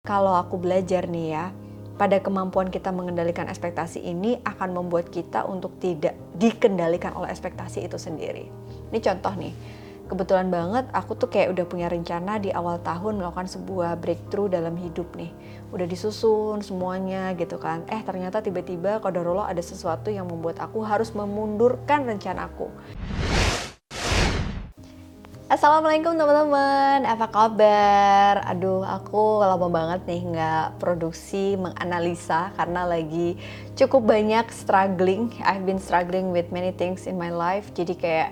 Kalau aku belajar nih ya, pada kemampuan kita mengendalikan ekspektasi ini akan membuat kita untuk tidak dikendalikan oleh ekspektasi itu sendiri. Ini contoh nih, kebetulan banget aku tuh kayak udah punya rencana di awal tahun melakukan sebuah breakthrough dalam hidup nih. Udah disusun semuanya gitu kan. Eh ternyata tiba-tiba kodarullah ada sesuatu yang membuat aku harus memundurkan rencanaku. Assalamualaikum teman-teman, apa kabar? Aduh, aku lama banget nih nggak produksi menganalisa karena lagi cukup banyak struggling. I've been struggling with many things in my life. Jadi kayak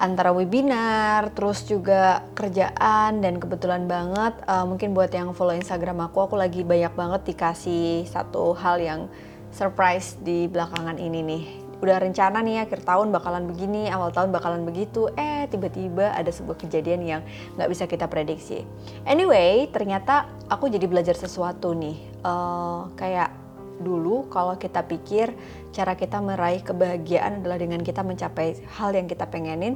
antara webinar, terus juga kerjaan dan kebetulan banget uh, mungkin buat yang follow Instagram aku, aku lagi banyak banget dikasih satu hal yang surprise di belakangan ini nih udah rencana nih akhir tahun bakalan begini, awal tahun bakalan begitu, eh tiba-tiba ada sebuah kejadian yang nggak bisa kita prediksi. Anyway, ternyata aku jadi belajar sesuatu nih, uh, kayak dulu kalau kita pikir cara kita meraih kebahagiaan adalah dengan kita mencapai hal yang kita pengenin,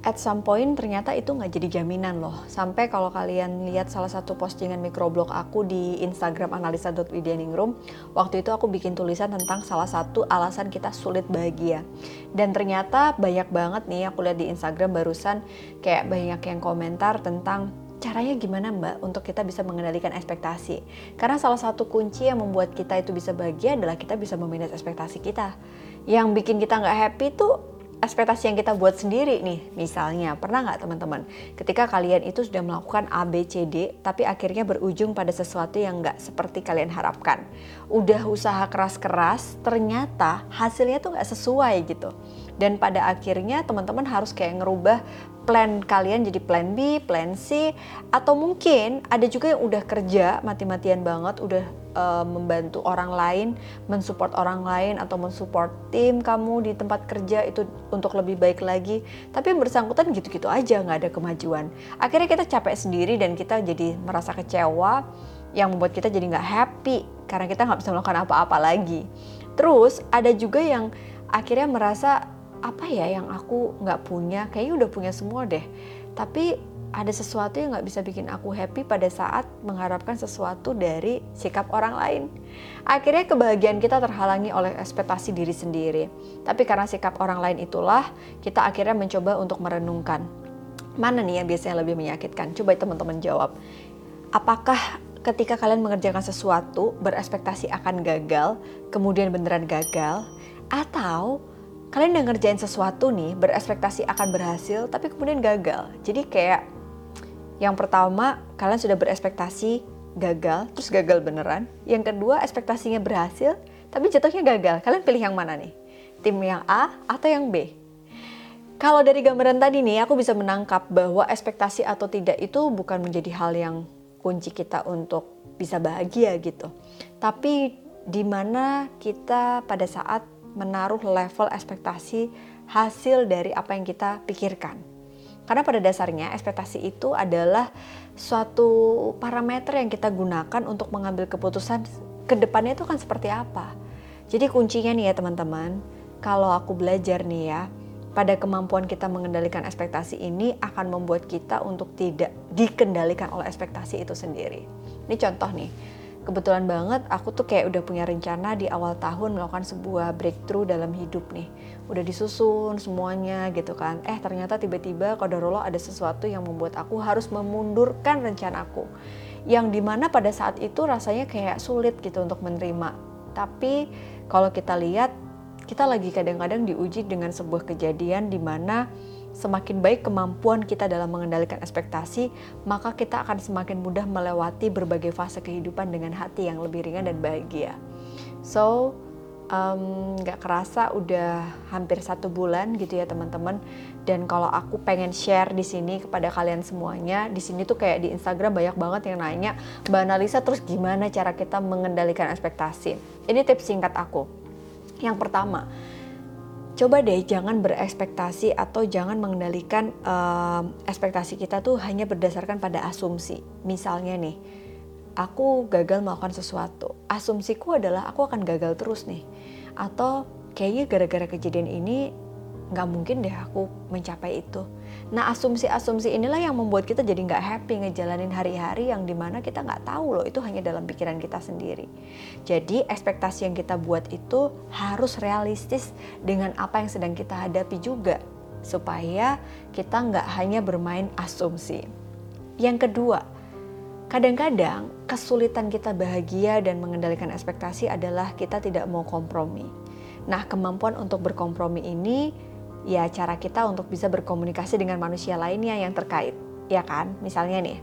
at some point ternyata itu nggak jadi jaminan loh. Sampai kalau kalian lihat salah satu postingan microblog aku di Instagram analisa.widianingrum, waktu itu aku bikin tulisan tentang salah satu alasan kita sulit bahagia. Dan ternyata banyak banget nih aku lihat di Instagram barusan kayak banyak yang komentar tentang caranya gimana mbak untuk kita bisa mengendalikan ekspektasi karena salah satu kunci yang membuat kita itu bisa bahagia adalah kita bisa memanage ekspektasi kita yang bikin kita nggak happy tuh ekspektasi yang kita buat sendiri nih misalnya pernah nggak teman-teman? Ketika kalian itu sudah melakukan A B C D tapi akhirnya berujung pada sesuatu yang nggak seperti kalian harapkan. Udah usaha keras-keras ternyata hasilnya tuh nggak sesuai gitu. Dan pada akhirnya teman-teman harus kayak ngerubah plan kalian jadi plan B, plan C atau mungkin ada juga yang udah kerja mati-matian banget udah uh, membantu orang lain, mensupport orang lain atau mensupport tim kamu di tempat kerja itu untuk lebih baik lagi. Tapi yang bersangkutan gitu-gitu aja nggak ada kemajuan. Akhirnya kita capek sendiri dan kita jadi merasa kecewa yang membuat kita jadi nggak happy karena kita nggak bisa melakukan apa-apa lagi. Terus ada juga yang akhirnya merasa apa ya yang aku nggak punya, kayaknya udah punya semua deh. Tapi ada sesuatu yang nggak bisa bikin aku happy pada saat mengharapkan sesuatu dari sikap orang lain. Akhirnya kebahagiaan kita terhalangi oleh ekspektasi diri sendiri. Tapi karena sikap orang lain itulah, kita akhirnya mencoba untuk merenungkan. Mana nih yang biasanya lebih menyakitkan? Coba teman-teman jawab. Apakah ketika kalian mengerjakan sesuatu berekspektasi akan gagal, kemudian beneran gagal? Atau kalian udah ngerjain sesuatu nih berekspektasi akan berhasil tapi kemudian gagal jadi kayak yang pertama, kalian sudah berekspektasi gagal, terus gagal beneran. Yang kedua, ekspektasinya berhasil, tapi jatuhnya gagal. Kalian pilih yang mana nih? Tim yang A atau yang B? Kalau dari gambaran tadi nih, aku bisa menangkap bahwa ekspektasi atau tidak itu bukan menjadi hal yang kunci kita untuk bisa bahagia gitu. Tapi di mana kita pada saat menaruh level ekspektasi hasil dari apa yang kita pikirkan. Karena pada dasarnya ekspektasi itu adalah suatu parameter yang kita gunakan untuk mengambil keputusan ke depannya itu kan seperti apa. Jadi kuncinya nih ya teman-teman, kalau aku belajar nih ya, pada kemampuan kita mengendalikan ekspektasi ini akan membuat kita untuk tidak dikendalikan oleh ekspektasi itu sendiri. Ini contoh nih, kebetulan banget aku tuh kayak udah punya rencana di awal tahun melakukan sebuah breakthrough dalam hidup nih. Udah disusun semuanya gitu kan. Eh ternyata tiba-tiba kodarullah ada sesuatu yang membuat aku harus memundurkan rencanaku. Yang di mana pada saat itu rasanya kayak sulit gitu untuk menerima. Tapi kalau kita lihat kita lagi kadang-kadang diuji dengan sebuah kejadian di mana semakin baik kemampuan kita dalam mengendalikan ekspektasi, maka kita akan semakin mudah melewati berbagai fase kehidupan dengan hati yang lebih ringan dan bahagia. So, nggak um, kerasa udah hampir satu bulan gitu ya teman-teman. Dan kalau aku pengen share di sini kepada kalian semuanya di sini tuh kayak di Instagram banyak banget yang nanya Mbak Analisa terus gimana cara kita mengendalikan ekspektasi? Ini tips singkat aku. Yang pertama coba deh jangan berekspektasi atau jangan mengendalikan um, ekspektasi kita tuh hanya berdasarkan pada asumsi. Misalnya nih, aku gagal melakukan sesuatu. Asumsiku adalah aku akan gagal terus nih. Atau kayaknya gara-gara kejadian ini nggak mungkin deh aku mencapai itu. Nah asumsi-asumsi inilah yang membuat kita jadi nggak happy ngejalanin hari-hari yang di mana kita nggak tahu loh itu hanya dalam pikiran kita sendiri. Jadi ekspektasi yang kita buat itu harus realistis dengan apa yang sedang kita hadapi juga supaya kita nggak hanya bermain asumsi. Yang kedua, kadang-kadang kesulitan kita bahagia dan mengendalikan ekspektasi adalah kita tidak mau kompromi. Nah, kemampuan untuk berkompromi ini ya cara kita untuk bisa berkomunikasi dengan manusia lainnya yang terkait, ya kan? Misalnya nih,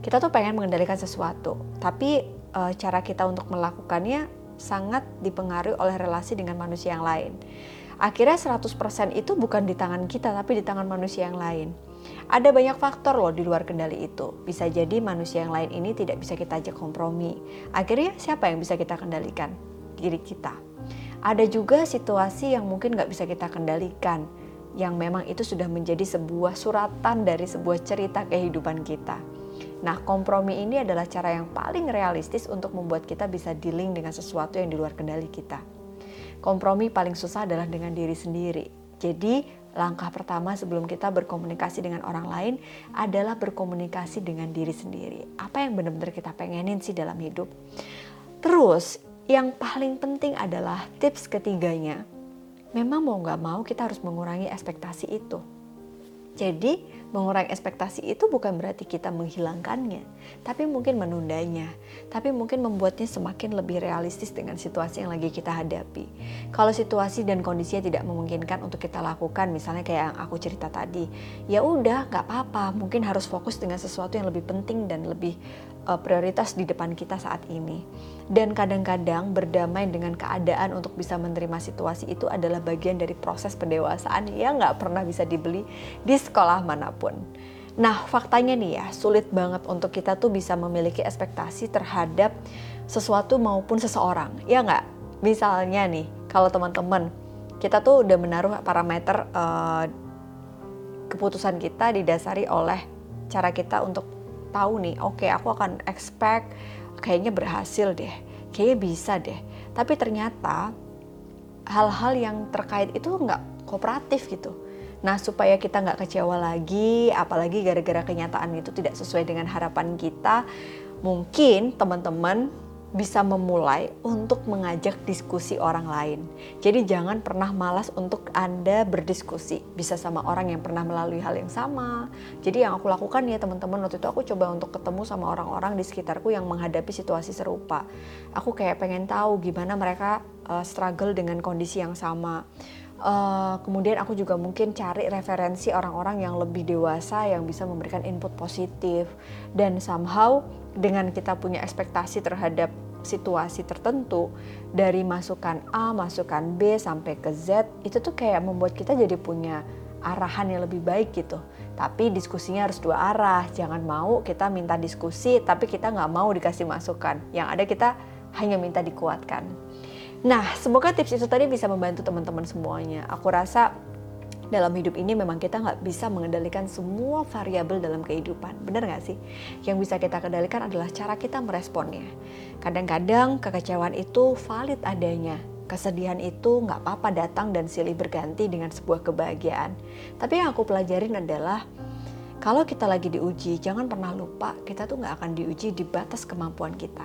kita tuh pengen mengendalikan sesuatu, tapi e, cara kita untuk melakukannya sangat dipengaruhi oleh relasi dengan manusia yang lain. Akhirnya 100% itu bukan di tangan kita, tapi di tangan manusia yang lain. Ada banyak faktor loh di luar kendali itu. Bisa jadi manusia yang lain ini tidak bisa kita ajak kompromi. Akhirnya siapa yang bisa kita kendalikan? Diri kita. Ada juga situasi yang mungkin nggak bisa kita kendalikan, yang memang itu sudah menjadi sebuah suratan dari sebuah cerita kehidupan kita. Nah, kompromi ini adalah cara yang paling realistis untuk membuat kita bisa dealing dengan sesuatu yang di luar kendali kita. Kompromi paling susah adalah dengan diri sendiri. Jadi, langkah pertama sebelum kita berkomunikasi dengan orang lain adalah berkomunikasi dengan diri sendiri. Apa yang benar-benar kita pengenin sih dalam hidup? Terus, yang paling penting adalah tips ketiganya. Memang mau nggak mau kita harus mengurangi ekspektasi itu. Jadi mengurangi ekspektasi itu bukan berarti kita menghilangkannya, tapi mungkin menundanya, tapi mungkin membuatnya semakin lebih realistis dengan situasi yang lagi kita hadapi. Kalau situasi dan kondisinya tidak memungkinkan untuk kita lakukan, misalnya kayak yang aku cerita tadi, ya udah nggak apa-apa, mungkin harus fokus dengan sesuatu yang lebih penting dan lebih uh, prioritas di depan kita saat ini. Dan kadang-kadang berdamai dengan keadaan untuk bisa menerima situasi itu adalah bagian dari proses pendewasaan yang nggak pernah bisa dibeli di sekolah mana pun. Nah, faktanya nih ya, sulit banget untuk kita tuh bisa memiliki ekspektasi terhadap sesuatu maupun seseorang. Ya nggak? Misalnya nih, kalau teman-teman, kita tuh udah menaruh parameter uh, keputusan kita didasari oleh cara kita untuk tahu nih, oke okay, aku akan expect kayaknya berhasil deh, kayaknya bisa deh. Tapi ternyata hal-hal yang terkait itu nggak kooperatif gitu. Nah supaya kita nggak kecewa lagi, apalagi gara-gara kenyataan itu tidak sesuai dengan harapan kita, mungkin teman-teman bisa memulai untuk mengajak diskusi orang lain. Jadi jangan pernah malas untuk Anda berdiskusi. Bisa sama orang yang pernah melalui hal yang sama. Jadi yang aku lakukan ya teman-teman waktu itu aku coba untuk ketemu sama orang-orang di sekitarku yang menghadapi situasi serupa. Aku kayak pengen tahu gimana mereka uh, struggle dengan kondisi yang sama. Uh, kemudian aku juga mungkin cari referensi orang-orang yang lebih dewasa yang bisa memberikan input positif dan somehow dengan kita punya ekspektasi terhadap situasi tertentu dari masukan A, masukan B sampai ke Z itu tuh kayak membuat kita jadi punya arahan yang lebih baik gitu. Tapi diskusinya harus dua arah. Jangan mau kita minta diskusi tapi kita nggak mau dikasih masukan. Yang ada kita hanya minta dikuatkan. Nah, semoga tips itu tadi bisa membantu teman-teman semuanya. Aku rasa dalam hidup ini memang kita nggak bisa mengendalikan semua variabel dalam kehidupan. Benar nggak sih? Yang bisa kita kendalikan adalah cara kita meresponnya. Kadang-kadang kekecewaan itu valid adanya. Kesedihan itu nggak apa-apa datang dan silih berganti dengan sebuah kebahagiaan. Tapi yang aku pelajarin adalah kalau kita lagi diuji, jangan pernah lupa kita tuh nggak akan diuji di batas kemampuan kita.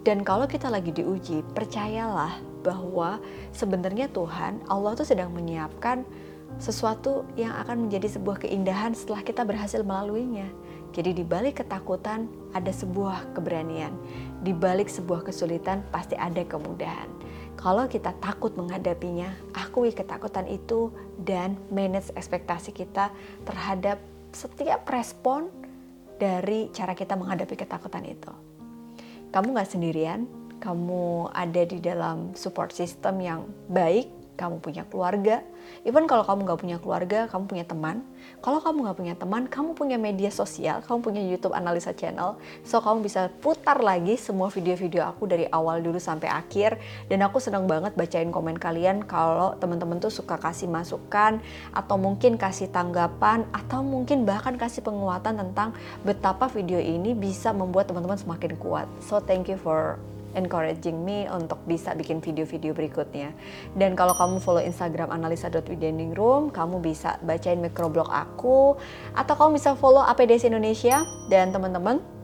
Dan kalau kita lagi diuji, percayalah bahwa sebenarnya Tuhan, Allah tuh sedang menyiapkan sesuatu yang akan menjadi sebuah keindahan setelah kita berhasil melaluinya. Jadi di balik ketakutan ada sebuah keberanian. Di balik sebuah kesulitan pasti ada kemudahan. Kalau kita takut menghadapinya, akui ketakutan itu dan manage ekspektasi kita terhadap setiap respon dari cara kita menghadapi ketakutan itu. Kamu gak sendirian, kamu ada di dalam support system yang baik, kamu punya keluarga, even kalau kamu nggak punya keluarga, kamu punya teman. Kalau kamu nggak punya teman, kamu punya media sosial, kamu punya YouTube analisa channel, so kamu bisa putar lagi semua video-video aku dari awal dulu sampai akhir. Dan aku senang banget bacain komen kalian kalau teman-teman tuh suka kasih masukan atau mungkin kasih tanggapan atau mungkin bahkan kasih penguatan tentang betapa video ini bisa membuat teman-teman semakin kuat. So thank you for encouraging me untuk bisa bikin video-video berikutnya. Dan kalau kamu follow Instagram analisa.widendingroom, kamu bisa bacain microblog aku atau kamu bisa follow APDC Indonesia dan teman-teman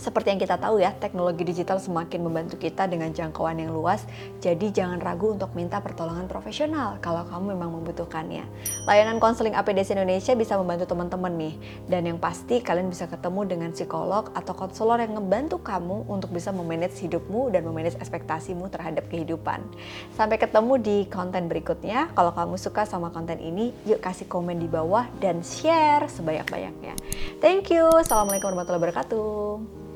seperti yang kita tahu ya, teknologi digital semakin membantu kita dengan jangkauan yang luas. Jadi jangan ragu untuk minta pertolongan profesional kalau kamu memang membutuhkannya. Layanan konseling APDC Indonesia bisa membantu teman-teman nih. Dan yang pasti kalian bisa ketemu dengan psikolog atau konselor yang ngebantu kamu untuk bisa memanage hidupmu dan memanage ekspektasimu terhadap kehidupan. Sampai ketemu di konten berikutnya. Kalau kamu suka sama konten ini, yuk kasih komen di bawah dan share sebanyak-banyaknya. Thank you. Assalamualaikum warahmatullahi wabarakatuh.